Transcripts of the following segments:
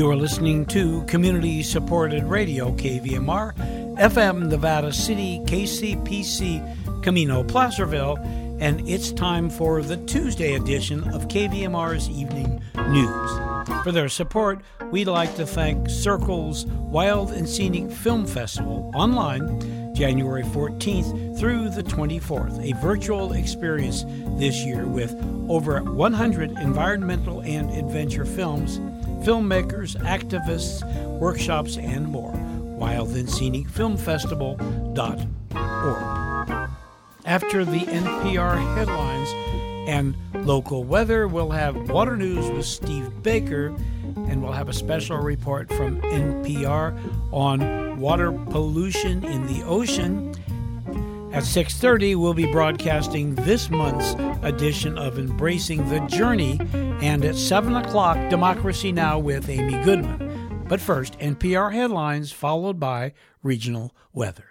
You are listening to community supported radio KVMR, FM Nevada City, KCPC, Camino Placerville, and it's time for the Tuesday edition of KVMR's Evening News. For their support, we'd like to thank SYRCL's Wild and Scenic Film Festival online January 14th through the 24th, a virtual experience this year with over 100 environmental and adventure films filmmakers, activists, workshops, and more. WildandScenicFilmFestival.org. After the NPR headlines and local weather, we'll have water news with Steve Baker, and we'll have a special report from NPR on water pollution in the ocean. At 6:30 we'll be broadcasting this month's edition of Embracing the Journey and at 7 o'clock Democracy Now! with Amy Goodman. But first, NPR headlines followed by regional weather.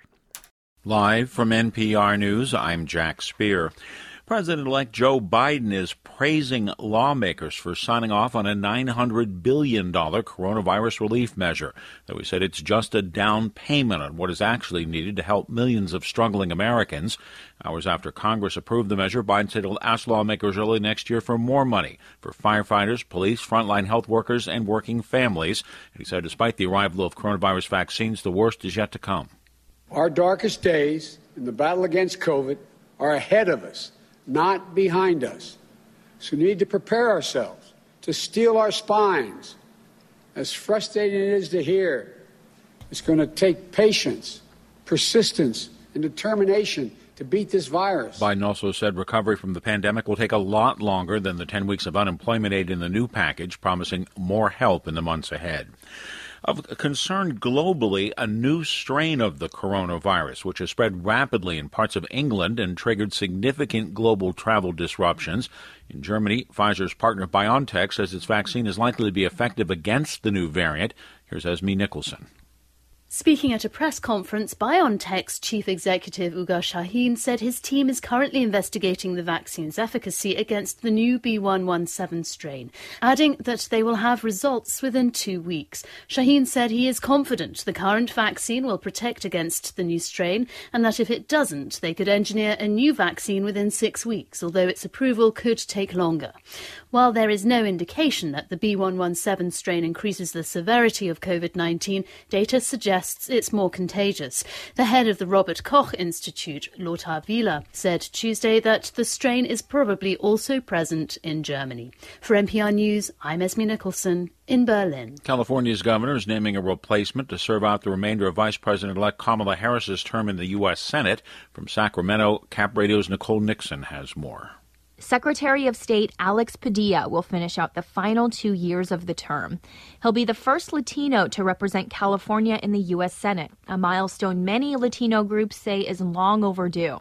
Live from NPR News, I'm Jack Speer. President elect Joe Biden is praising lawmakers for signing off on a $900 billion coronavirus relief measure. Though he said it's just a down payment on what is actually needed to help millions of struggling Americans. Hours after Congress approved the measure, Biden said he'll ask lawmakers early next year for more money for firefighters, police, frontline health workers, and working families. And he said despite the arrival of coronavirus vaccines, the worst is yet to come. Our darkest days in the battle against COVID are ahead of us not behind us. So we need to prepare ourselves to steel our spines. As frustrating as it is to hear, it's going to take patience, persistence, and determination to beat this virus. Biden also said recovery from the pandemic will take a lot longer than the 10 weeks of unemployment aid in the new package, promising more help in the months ahead of concern globally a new strain of the coronavirus, which has spread rapidly in parts of England and triggered significant global travel disruptions. In Germany, Pfizer's partner BioNTech says its vaccine is likely to be effective against the new variant. Here's Esme Nicholson. Speaking at a press conference, BioNTech's chief executive Ugur Sahin said his team is currently investigating the vaccine's efficacy against the new B117 strain, adding that they will have results within two weeks. Sahin said he is confident the current vaccine will protect against the new strain and that if it doesn't, they could engineer a new vaccine within six weeks, although its approval could take longer. While there is no indication that the B117 strain increases the severity of COVID 19, data suggests it's more contagious. The head of the Robert Koch Institute, Lothar Wieler, said Tuesday that the strain is probably also present in Germany. For NPR News, I'm Esme Nicholson in Berlin. California's governor is naming a replacement to serve out the remainder of Vice President elect Kamala Harris's term in the U.S. Senate. From Sacramento, Cap Radio's Nicole Nixon has more. Secretary of State Alex Padilla will finish out the final two years of the term. He'll be the first Latino to represent California in the U.S. Senate, a milestone many Latino groups say is long overdue.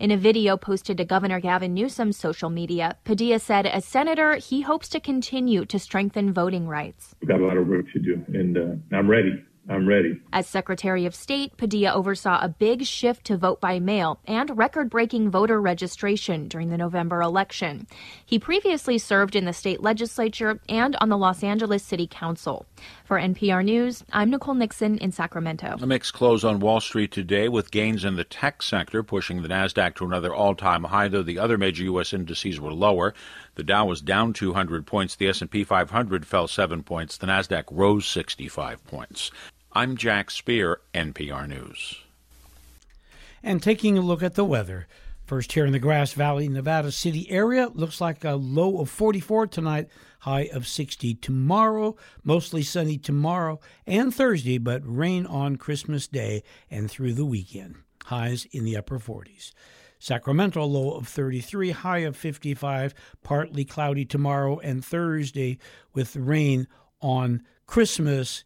In a video posted to Governor Gavin Newsom's social media, Padilla said, as senator, he hopes to continue to strengthen voting rights. We've got a lot of work to do, and uh, I'm ready. I'm ready. As Secretary of State, Padilla oversaw a big shift to vote by mail and record breaking voter registration during the November election. He previously served in the state legislature and on the Los Angeles City Council. For NPR News, I'm Nicole Nixon in Sacramento. A mixed close on Wall Street today with gains in the tech sector pushing the NASDAQ to another all time high, though the other major U.S. indices were lower. The Dow was down 200 points, the S&P 500 fell 7 points, the NASDAQ rose 65 points. I'm Jack Speer, NPR News. And taking a look at the weather. First, here in the Grass Valley, Nevada City area, looks like a low of 44 tonight, high of 60 tomorrow. Mostly sunny tomorrow and Thursday, but rain on Christmas Day and through the weekend. Highs in the upper 40s. Sacramento, low of 33, high of 55, partly cloudy tomorrow and Thursday with rain on Christmas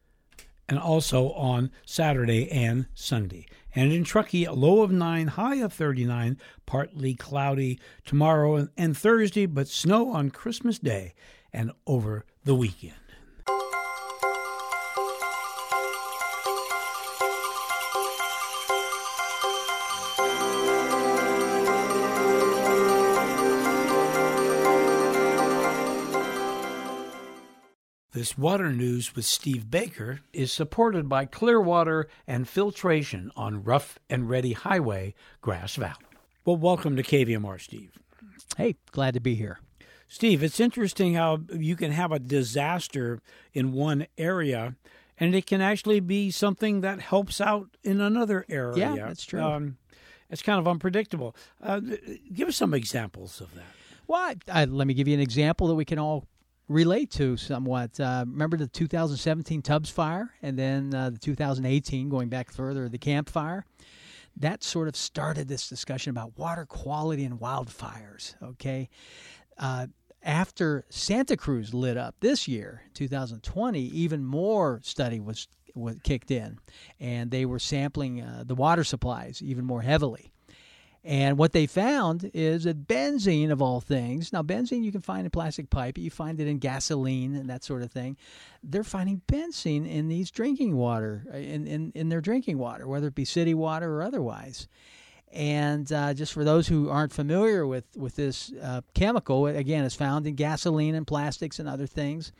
and also on Saturday and Sunday. And in Truckee, a low of 9, high of 39, partly cloudy tomorrow and Thursday, but snow on Christmas Day and over the weekend. This water news with Steve Baker is supported by Clearwater and Filtration on Rough and Ready Highway, Grass Valley. Well, welcome to KVMR, Steve. Hey, glad to be here. Steve, it's interesting how you can have a disaster in one area and it can actually be something that helps out in another area. Yeah, that's true. Um, it's kind of unpredictable. Uh, give us some examples of that. Well, I, I, let me give you an example that we can all relate to somewhat. Uh, remember the 2017 Tubbs fire, and then uh, the 2018, going back further, the Camp Fire. That sort of started this discussion about water quality and wildfires. Okay, uh, after Santa Cruz lit up this year, 2020, even more study was was kicked in, and they were sampling uh, the water supplies even more heavily. And what they found is that benzene, of all things, now benzene you can find in plastic pipe, you find it in gasoline and that sort of thing. They're finding benzene in these drinking water, uh, in, in, in their drinking water, whether it be city water or otherwise. And uh, just for those who aren't familiar with, with this uh, chemical, again, it's found in gasoline and plastics and other things.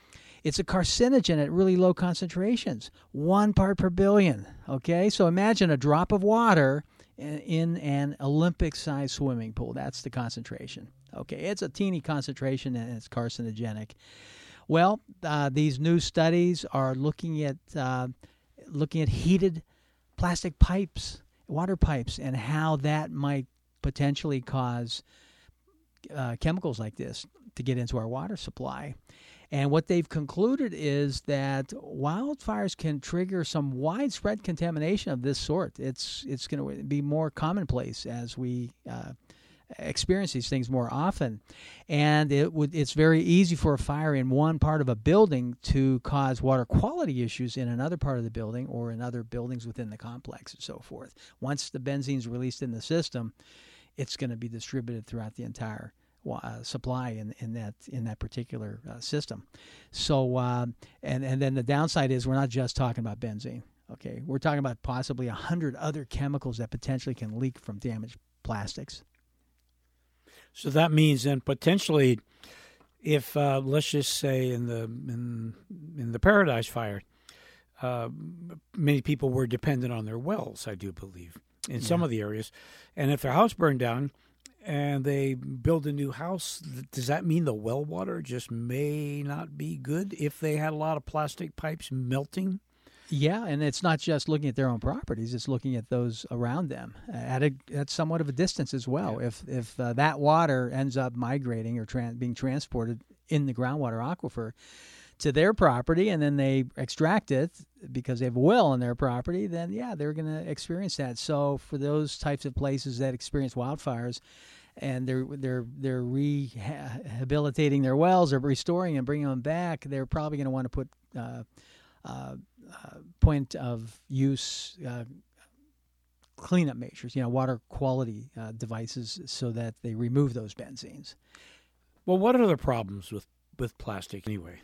It's a carcinogen at really low concentrations, one part per billion. Okay, so imagine a drop of water in an Olympic sized swimming pool. That's the concentration. Okay, it's a teeny concentration and it's carcinogenic. Well, uh, these new studies are looking at uh, looking at heated plastic pipes, water pipes, and how that might potentially cause uh, chemicals like this to get into our water supply. And what they've concluded is that wildfires can trigger some widespread contamination of this sort. It's it's going to be more commonplace as we uh, experience these things more often, and it would it's very easy for a fire in one part of a building to cause water quality issues in another part of the building or in other buildings within the complex and so forth. Once the benzene is released in the system, it's going to be distributed throughout the entire uh, supply in, in that in that particular uh, system. So uh, and and then the downside is we're not just talking about benzene. Okay, we're talking about possibly a hundred other chemicals that potentially can leak from damaged plastics. So that means then potentially, if uh, let's just say in the in in the Paradise Fire, uh, many people were dependent on their wells. I do believe in yeah. some of the areas, and if their house burned down, and they build a new house, does that mean the well water just may not be good if they had a lot of plastic pipes melting? Yeah, and it's not just looking at their own properties; it's looking at those around them at a at somewhat of a distance as well. Yeah. If if uh, that water ends up migrating or being transported in the groundwater aquifer to their property, and then they extract it because they have a well on their property, then yeah, they're going to experience that. So for those types of places that experience wildfires, and they're they're they're rehabilitating their wells or restoring and bringing them back, they're probably going to want to put uh, uh, uh, point of use uh, cleanup measures, you know, water quality uh, devices, so that they remove those benzenes. Well, what are the problems with with plastic anyway?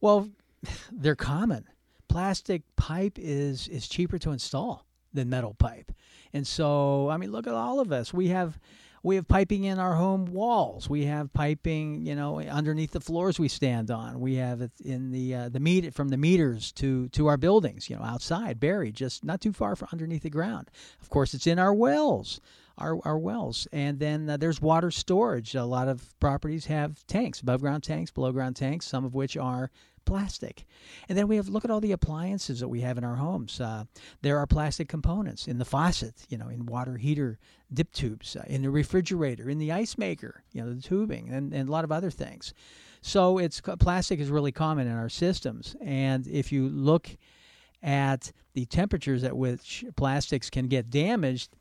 Well, they're common. Plastic pipe is is cheaper to install than metal pipe, and so I mean, look at all of us. We have we have piping in our home walls. We have piping, you know, underneath the floors we stand on. We have it in the uh, the meter from the meters to to our buildings, you know, outside, buried, just not too far from underneath the ground. Of course, it's in our wells, our our wells, and then uh, there's water storage. A lot of properties have tanks, above ground tanks, below ground tanks, some of which are plastic. And then we have look at all the appliances that we have in our homes. Uh, there are plastic components in the faucet, you know, in water heater dip tubes, uh, in the refrigerator, in the ice maker, you know, the tubing, and, and a lot of other things. So it's plastic is really common in our systems. And if you look at the temperatures at which plastics can get damaged,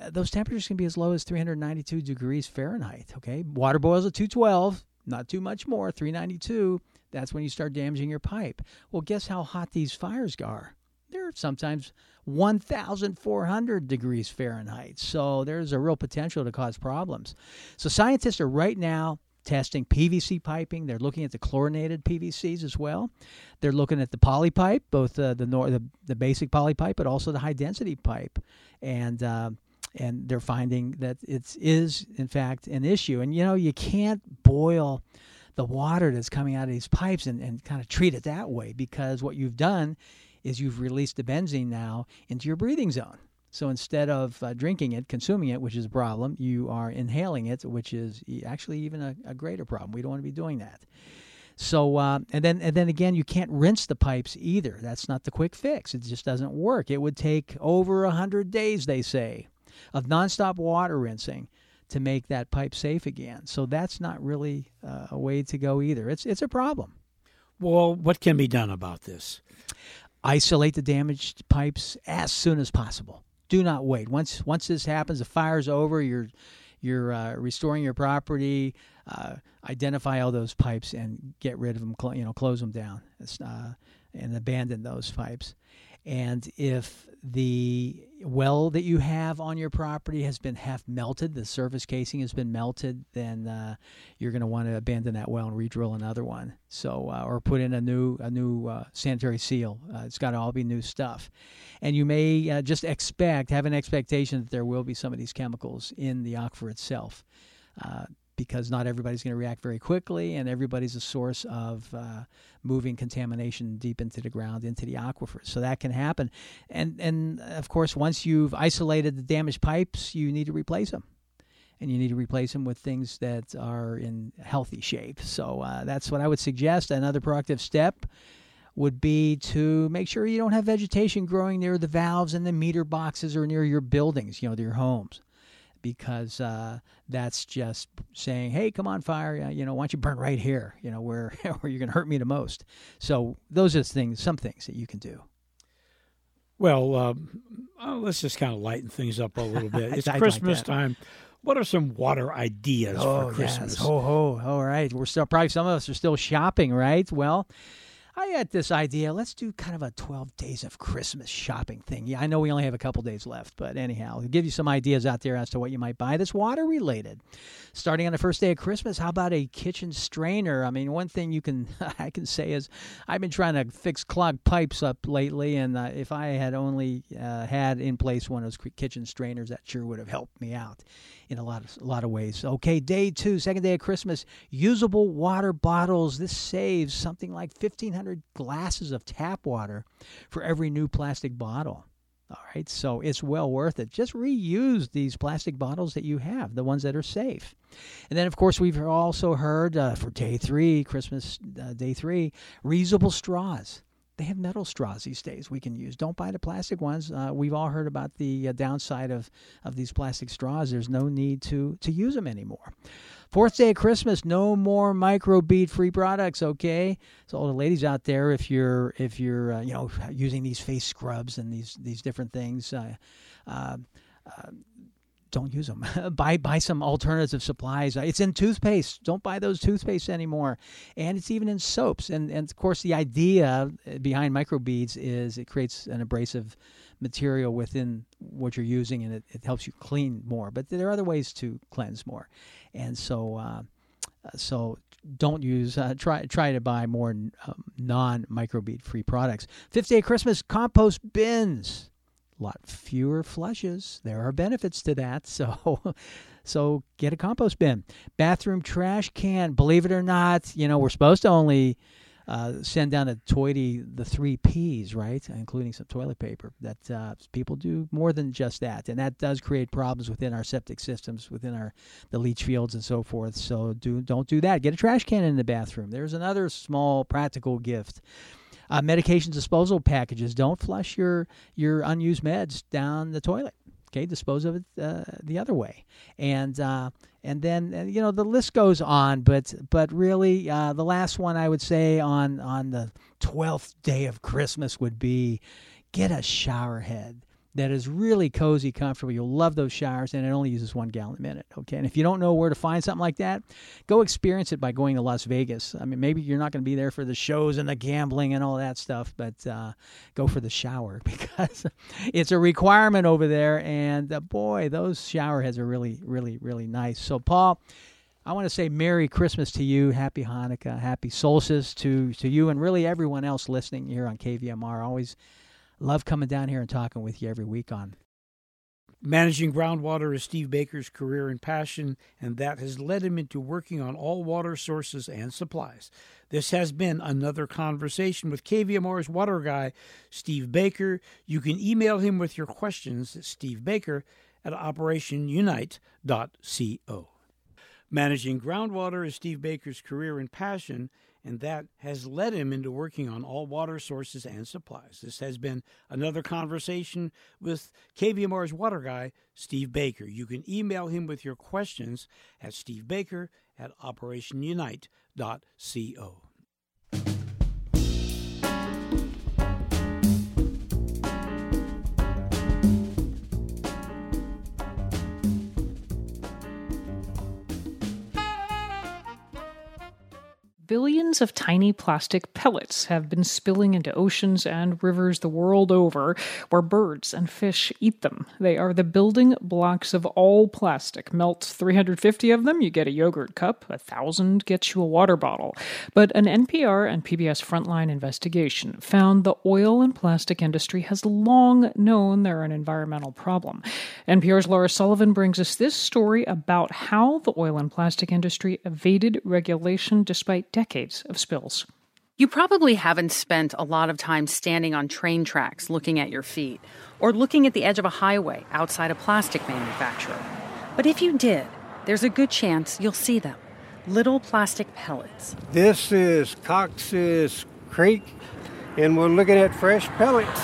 uh, those temperatures can be as low as 392 degrees Fahrenheit. Okay, water boils at 212, not too much more, 392 that's when you start damaging your pipe. Well, guess how hot these fires are? They're sometimes 1,400 degrees Fahrenheit. So there's a real potential to cause problems. So scientists are right now testing PVC piping. They're looking at the chlorinated PVCs as well. They're looking at the poly pipe, both uh, the, nor- the the basic poly pipe, but also the high density pipe, and uh, and they're finding that it is in fact an issue. And you know you can't boil the water that's coming out of these pipes and, and kind of treat it that way because what you've done is you've released the benzene now into your breathing zone. So instead of uh, drinking it, consuming it, which is a problem, you are inhaling it, which is actually even a, a greater problem. We don't want to be doing that. So uh, and then and then again, you can't rinse the pipes either. That's not the quick fix. It just doesn't work. It would take over a hundred days, they say, of nonstop water rinsing to make that pipe safe again. So that's not really uh, a way to go either. It's it's a problem. Well, what can be done about this? Isolate the damaged pipes as soon as possible. Do not wait. Once once this happens, the fire's over. You're you're uh, restoring your property. Uh, identify all those pipes and get rid of them. Cl- you know, close them down uh, and abandon those pipes. And if the well that you have on your property has been half melted, the surface casing has been melted, then uh, you're going to want to abandon that well and re-drill another one. So, uh, or put in a new a new uh, sanitary seal. Uh, it's got to all be new stuff, and you may uh, just expect have an expectation that there will be some of these chemicals in the aquifer itself. Uh, because not everybody's going to react very quickly, and everybody's a source of uh, moving contamination deep into the ground, into the aquifers. So that can happen. And, and of course, once you've isolated the damaged pipes, you need to replace them. And you need to replace them with things that are in healthy shape. So uh, that's what I would suggest. Another proactive step would be to make sure you don't have vegetation growing near the valves and the meter boxes or near your buildings, you know, your homes because uh, that's just saying, "Hey, come on, fire! You know, why don't you burn right here? You know, where where you're going to hurt me the most." So those are things, some things that you can do. Well, um, uh, let's just kind of lighten things up a little bit. It's Christmas like time. What are some water ideas oh, for Christmas? Yes. Oh, oh, all right. We're still probably some of us are still shopping, right? Well, I had this idea. Let's do kind of a 12 days of Christmas shopping thing. Yeah, I know we only have a couple days left, but anyhow, give you some ideas out there as to what you might buy that's water related. Starting on the first day of Christmas, how about a kitchen strainer? I mean, one thing you can I can say is I've been trying to fix clogged pipes up lately, and uh, if I had only uh, had in place one of those kitchen strainers, that sure would have helped me out in a lot of a lot of ways. Okay, day two, second day of Christmas, usable water bottles. This saves something like 1,500 glasses of tap water for every new plastic bottle. All right, so it's well worth it. Just reuse these plastic bottles that you have, the ones that are safe. And then, of course, we've also heard uh, for day three, Christmas uh, day three, reusable straws they have metal straws these days we can use. Don't buy the plastic ones. Uh, we've all heard about the uh, downside of, of these plastic straws. There's no need to, to use them anymore. Fourth day of Christmas, no more microbead free products. Okay, so all the ladies out there, if you're if you're uh, you know using these face scrubs and these these different things, uh, uh, uh, don't use them. buy buy some alternative supplies. It's in toothpaste. Don't buy those toothpaste anymore. And it's even in soaps. And and of course the idea behind microbeads is it creates an abrasive material within what you're using and it, it helps you clean more. But there are other ways to cleanse more. And so uh, so don't use uh, try try to buy more um, non microbead free products. Fifth day Christmas compost bins a lot fewer flushes. There are benefits to that. So, so get a compost bin. Bathroom trash can. Believe it or not, you know we're supposed to only uh, send down a toity the three P's, right, including some toilet paper. That uh, people do more than just that, and that does create problems within our septic systems, within our the leach fields and so forth. So do don't do that. Get a trash can in the bathroom. There's another small practical gift. Uh, medication disposal packages. Don't flush your your unused meds down the toilet. Okay, dispose of it uh, the other way, and uh, and then uh, you know the list goes on. But but really, uh, the last one I would say on on the twelfth day of Christmas would be get a shower head that is really cozy, comfortable. You'll love those showers, and it only uses one gallon a minute. Okay, and if you don't know where to find something like that, go experience it by going to Las Vegas. I mean, maybe you're not going to be there for the shows and the gambling and all that stuff, but uh, go for the shower because it's a requirement over there. And uh, boy, those shower heads are really, really, really nice. So, Paul. I want to say Merry Christmas to you, Happy Hanukkah, Happy Solstice to to you, and really everyone else listening here on KVMR. Always Love coming down here and talking with you every week on Managing groundwater is Steve Baker's career and passion, and that has led him into working on all water sources and supplies. This has been another conversation with KVMR's water guy, Steve Baker. You can email him with your questions at stevebaker at operationunite.co. Managing groundwater is Steve Baker's career and passion, and that has led him into working on all water sources and supplies. This has been another conversation with KVMR's water guy, Steve Baker. You can email him with your questions at stevebaker at operationunite.co. billions of tiny plastic pellets have been spilling into oceans and rivers the world over, where birds and fish eat them. They are the building blocks of all plastic. Melt 350 of them, you get a yogurt cup. A thousand gets you a water bottle. But an NPR and PBS Frontline investigation found the oil and plastic industry has long known they're an environmental problem. NPR's Laura Sullivan brings us this story about how the oil and plastic industry evaded regulation despite decades of spills. You probably haven't spent a lot of time standing on train tracks looking at your feet or looking at the edge of a highway outside a plastic manufacturer. But if you did, there's a good chance you'll see them little plastic pellets. This is Cox's Creek, and we're looking at fresh pellets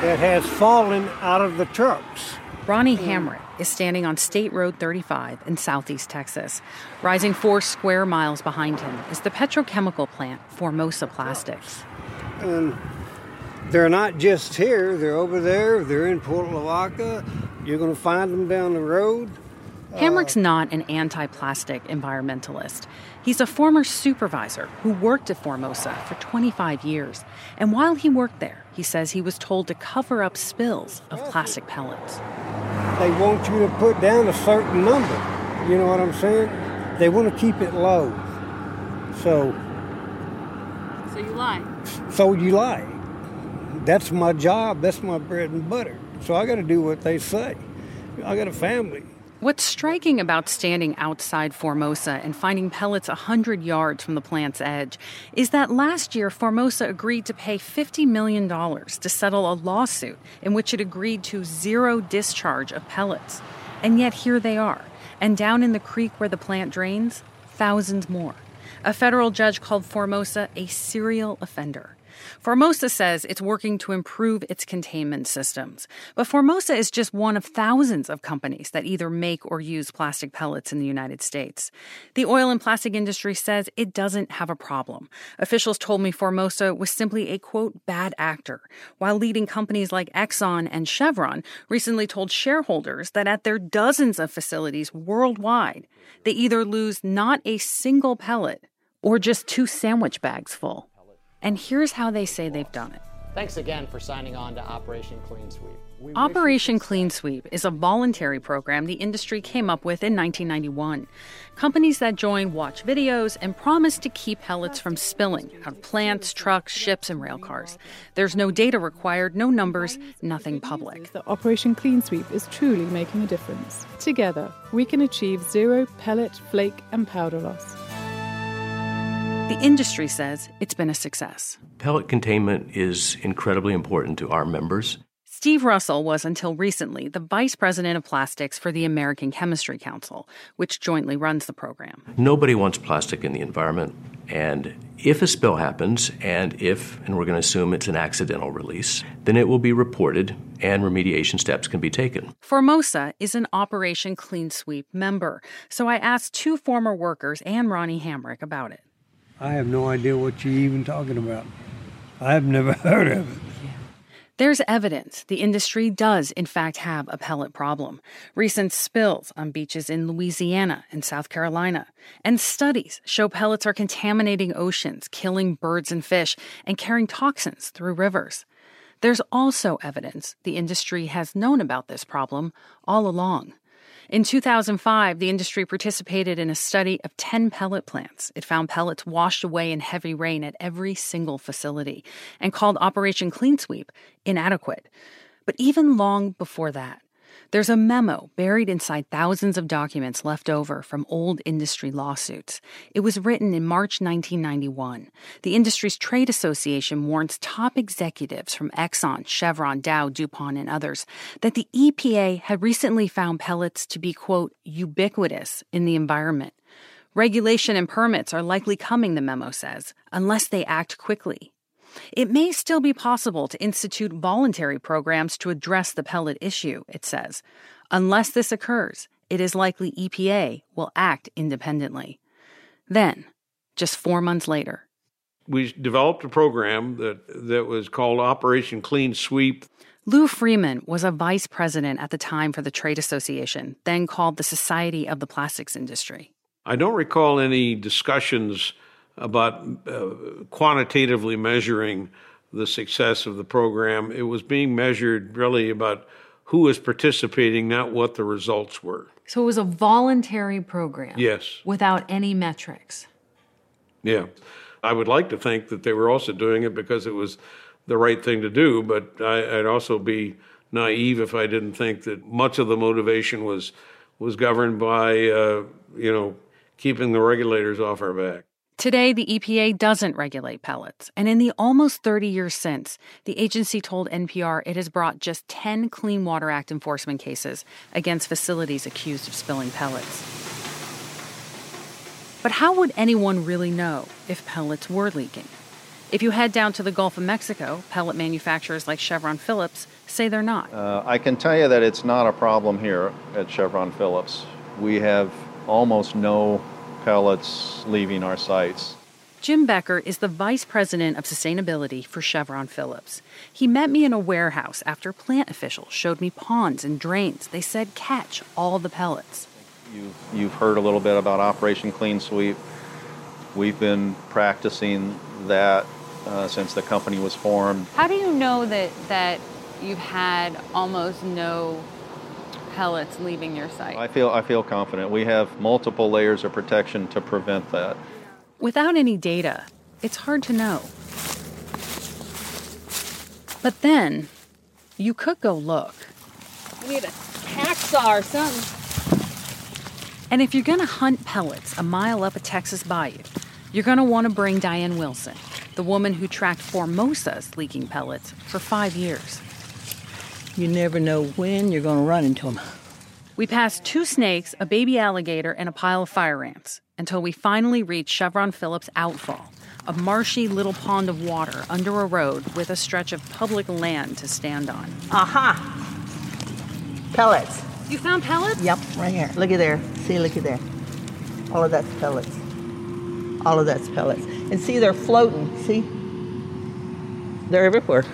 that has fallen out of the trucks. Ronnie Hamrick is standing on State Road 35 in southeast Texas. Rising four square miles behind him is the petrochemical plant Formosa Plastics. And they're not just here, they're over there, they're in Port Lavaca. You're going to find them down the road. Uh, Hamrick's not an anti plastic environmentalist. He's a former supervisor who worked at Formosa for 25 years. And while he worked there, he says he was told to cover up spills of plastic pellets. They want you to put down a certain number. You know what I'm saying? They want to keep it low. So. So you lie? So you lie. That's my job. That's my bread and butter. So I got to do what they say. I got a family. What's striking about standing outside Formosa and finding pellets 100 yards from the plant's edge is that last year Formosa agreed to pay $50 million to settle a lawsuit in which it agreed to zero discharge of pellets. And yet here they are. And down in the creek where the plant drains, thousands more. A federal judge called Formosa a serial offender. Formosa says it's working to improve its containment systems. But Formosa is just one of thousands of companies that either make or use plastic pellets in the United States. The oil and plastic industry says it doesn't have a problem. Officials told me Formosa was simply a quote bad actor, while leading companies like Exxon and Chevron recently told shareholders that at their dozens of facilities worldwide, they either lose not a single pellet or just two sandwich bags full. And here's how they say they've done it. Thanks again for signing on to Operation Clean Sweep. We Operation Clean Sweep is a voluntary program the industry came up with in 1991. Companies that join watch videos and promise to keep pellets from spilling out of plants, trucks, ships, and rail cars. There's no data required, no numbers, nothing public. The Operation Clean Sweep is truly making a difference. Together, we can achieve zero pellet, flake, and powder loss. The industry says it's been a success. Pellet containment is incredibly important to our members. Steve Russell was until recently the vice president of plastics for the American Chemistry Council, which jointly runs the program. Nobody wants plastic in the environment. And if a spill happens, and if, and we're going to assume it's an accidental release, then it will be reported and remediation steps can be taken. Formosa is an Operation Clean Sweep member, so I asked two former workers and Ronnie Hamrick about it. I have no idea what you're even talking about. I've never heard of it. There's evidence the industry does, in fact, have a pellet problem. Recent spills on beaches in Louisiana and South Carolina. And studies show pellets are contaminating oceans, killing birds and fish, and carrying toxins through rivers. There's also evidence the industry has known about this problem all along. In 2005, the industry participated in a study of 10 pellet plants. It found pellets washed away in heavy rain at every single facility and called Operation Clean Sweep inadequate. But even long before that, There's a memo buried inside thousands of documents left over from old industry lawsuits. It was written in March 1991. The industry's trade association warns top executives from Exxon, Chevron, Dow, DuPont, and others that the EPA had recently found pellets to be, quote, ubiquitous in the environment. Regulation and permits are likely coming, the memo says, unless they act quickly. It may still be possible to institute voluntary programs to address the pellet issue, it says. Unless this occurs, it is likely EPA will act independently. Then, just four months later, we developed a program that, that was called Operation Clean Sweep. Lou Freeman was a vice president at the time for the Trade Association, then called the Society of the Plastics Industry. I don't recall any discussions about uh, quantitatively measuring the success of the program. It was being measured really about who was participating, not what the results were. So it was a voluntary program? Yes. Without any metrics? Yeah. I would like to think that they were also doing it because it was the right thing to do, but I, would also be naive if I didn't think that much of the motivation was was governed by uh, you know keeping the regulators off our back. Today, the EPA doesn't regulate pellets, and in the almost 30 years since, the agency told NPR it has brought just 10 Clean Water Act enforcement cases against facilities accused of spilling pellets. But how would anyone really know if pellets were leaking? If you head down to the Gulf of Mexico, pellet manufacturers like Chevron Phillips say they're not. Uh, I can tell you that it's not a problem here at Chevron Phillips. We have almost no pellets leaving our sites. Jim Becker is the Vice President of Sustainability for Chevron Phillips. He met me in a warehouse after plant officials showed me ponds and drains they said catch all the pellets. You've, you've heard a little bit about Operation Clean Sweep. We've been practicing that uh, since the company was formed. How do you know that, that you've had almost no pellets leaving your site? I feel I feel confident. We have multiple layers of protection to prevent that. Without any data, it's hard to know. But then, you could go look. We need a hacksaw or something. And if you're going to hunt pellets a mile up a Texas bayou, you're going to want to bring Diane Wilson, the woman who tracked Formosa's leaking pellets for five years. You never know when you're going to run into them. We passed two snakes, a baby alligator, and a pile of fire ants until we finally reached Chevron Phillips Outfall, a marshy little pond of water under a road with a stretch of public land to stand on. Aha! Pellets. You found pellets? Yep, right here. Look at there. See, look at there. All of that's pellets. All of that's pellets. And see, they're floating. See? They're everywhere.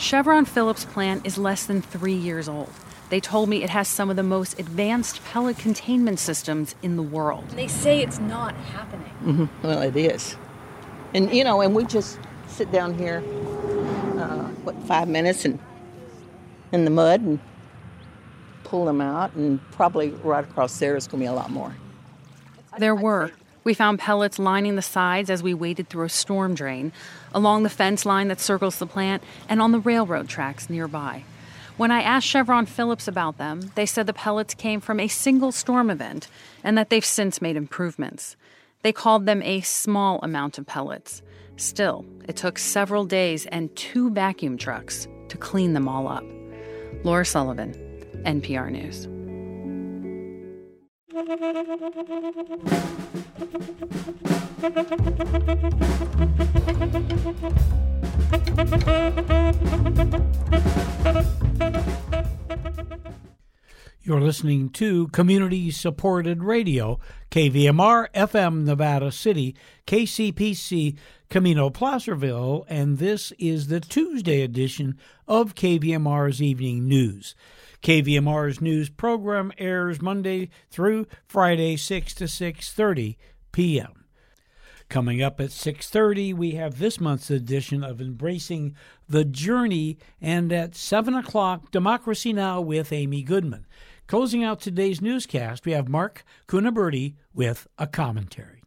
Chevron Phillips plant is less than three years old. They told me it has some of the most advanced pellet containment systems in the world. They say it's not happening. Mm-hmm. Well, it is. And, you know, and we just sit down here, uh, what, five minutes and in the mud and pull them out, and probably right across there is going to be a lot more. There were. We found pellets lining the sides as we waded through a storm drain, along the fence line that circles the plant, and on the railroad tracks nearby. When I asked Chevron Phillips about them, they said the pellets came from a single storm event and that they've since made improvements. They called them a small amount of pellets. Still, it took several days and two vacuum trucks to clean them all up. Laura Sullivan, NPR News. You're listening to community supported radio, KVMR FM Nevada City, KCPC Camino Placerville, and this is the Tuesday edition of KVMR's Evening News. KVMR's news program airs Monday through Friday 6 to 6:30 p.m. Coming up at 6:30, we have this month's edition of Embracing the Journey, and at 7 o'clock, Democracy Now! with Amy Goodman. Closing out today's newscast, we have Mark Cunaberti with a commentary.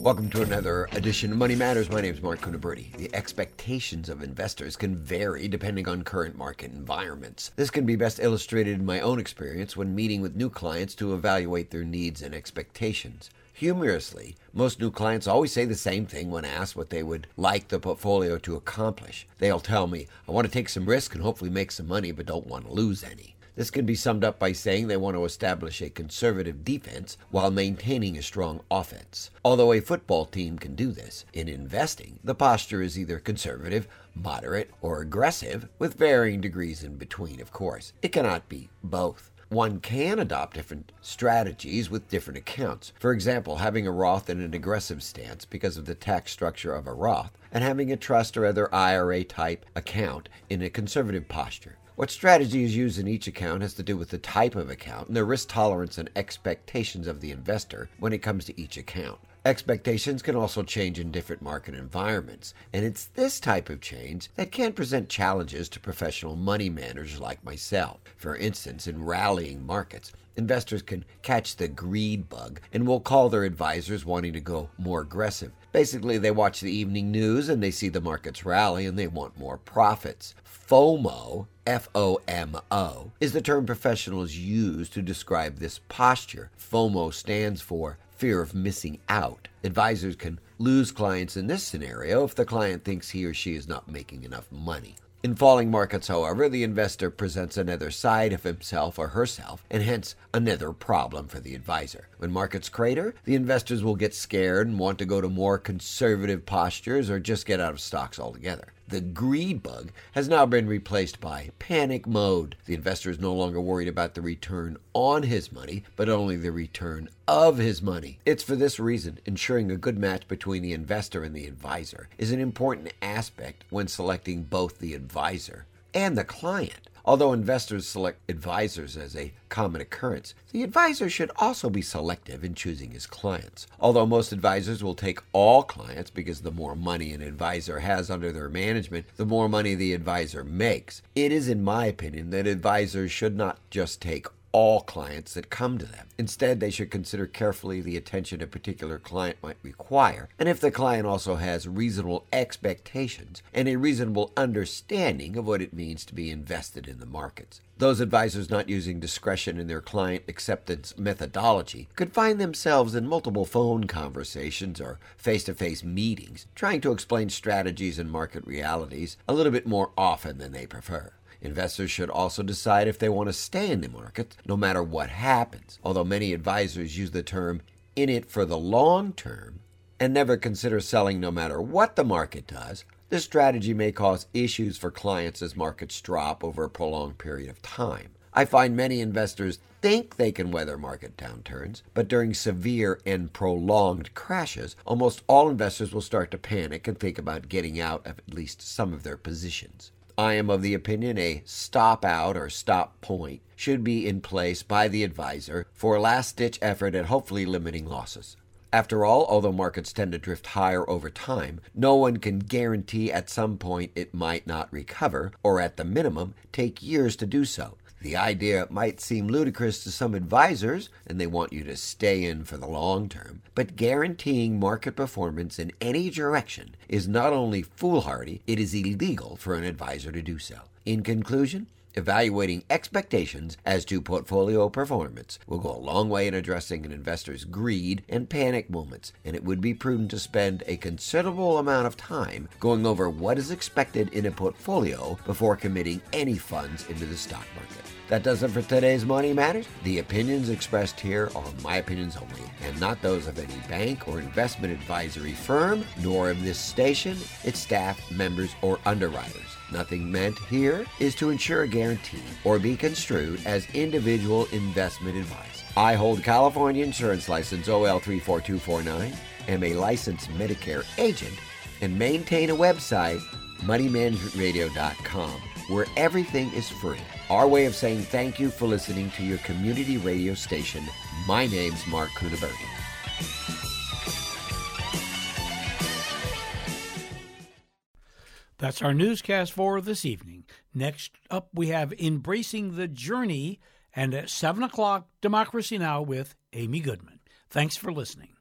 Welcome to another edition of Money Matters. My name is Mark Cunaberti. The expectations of investors can vary depending on current market environments. This can be best illustrated in my own experience when meeting with new clients to evaluate their needs and expectations. Humorously, most new clients always say the same thing when asked what they would like the portfolio to accomplish. They'll tell me, I want to take some risk and hopefully make some money, but don't want to lose any. This can be summed up by saying they want to establish a conservative defense while maintaining a strong offense. Although a football team can do this, in investing, the posture is either conservative, moderate, or aggressive, with varying degrees in between, of course. It cannot be both one can adopt different strategies with different accounts. For example, having a Roth in an aggressive stance because of the tax structure of a Roth, and having a trust or other IRA type account in a conservative posture. What strategy is used in each account has to do with the type of account and the risk tolerance and expectations of the investor when it comes to each account. Expectations can also change in different market environments, and it's this type of change that can present challenges to professional money managers like myself. For instance, in rallying markets, investors can catch the greed bug and will call their advisors wanting to go more aggressive. Basically, they watch the evening news and they see the markets rally and they want more profits. FOMO, F O M O, is the term professionals use to describe this posture. FOMO stands for fear of missing out. Advisors can lose clients in this scenario if the client thinks he or she is not making enough money. In falling markets, however, the investor presents another side of himself or herself, and hence another problem for the advisor. When markets crater, the investors will get scared and want to go to more conservative postures or just get out of stocks altogether. The greed bug has now been replaced by panic mode. The investor is no longer worried about the return on his money, but only the return of his money. It's for this reason ensuring a good match between the investor and the advisor is an important aspect when selecting both the advisor and the client. Although investors select advisors as a common occurrence, the advisor should also be selective in choosing his clients. Although most advisors will take all clients because the more money an advisor has under their management, the more money the advisor makes, it is, in my opinion, that advisors should not just take all clients that come to them. Instead, they should consider carefully the attention a particular client might require, and if the client also has reasonable expectations and a reasonable understanding of what it means to be invested in the markets. Those advisors not using discretion in their client acceptance methodology could find themselves in multiple phone conversations or face to face meetings trying to explain strategies and market realities a little bit more often than they prefer. Investors should also decide if they want to stay in the market no matter what happens. Although many advisors use the term in it for the long term and never consider selling no matter what the market does, this strategy may cause issues for clients as markets drop over a prolonged period of time. I find many investors think they can weather market downturns, but during severe and prolonged crashes, almost all investors will start to panic and think about getting out of at least some of their positions. I am of the opinion a stop out or stop point should be in place by the advisor for a last ditch effort at hopefully limiting losses. After all, although markets tend to drift higher over time, no one can guarantee at some point it might not recover, or at the minimum, take years to do so. The idea might seem ludicrous to some advisors, and they want you to stay in for the long term, but guaranteeing market performance in any direction is not only foolhardy, it is illegal for an advisor to do so. In conclusion, Evaluating expectations as to portfolio performance will go a long way in addressing an investor's greed and panic moments, and it would be prudent to spend a considerable amount of time going over what is expected in a portfolio before committing any funds into the stock market. That does it for today's Money Matters. The opinions expressed here are my opinions only, and not those of any bank or investment advisory firm, nor of this station, its staff, members, or underwriters. Nothing meant here is to ensure a guarantee or be construed as individual investment advice. I hold California insurance license OL34249, am a licensed Medicare agent, and maintain a website, moneymanagementradio.com, where everything is free. Our way of saying thank you for listening to your community radio station. My name's Mark Kunabergi. That's our newscast for this evening. Next up, we have Embracing the Journey, and at 7 o'clock, Democracy Now! with Amy Goodman. Thanks for listening.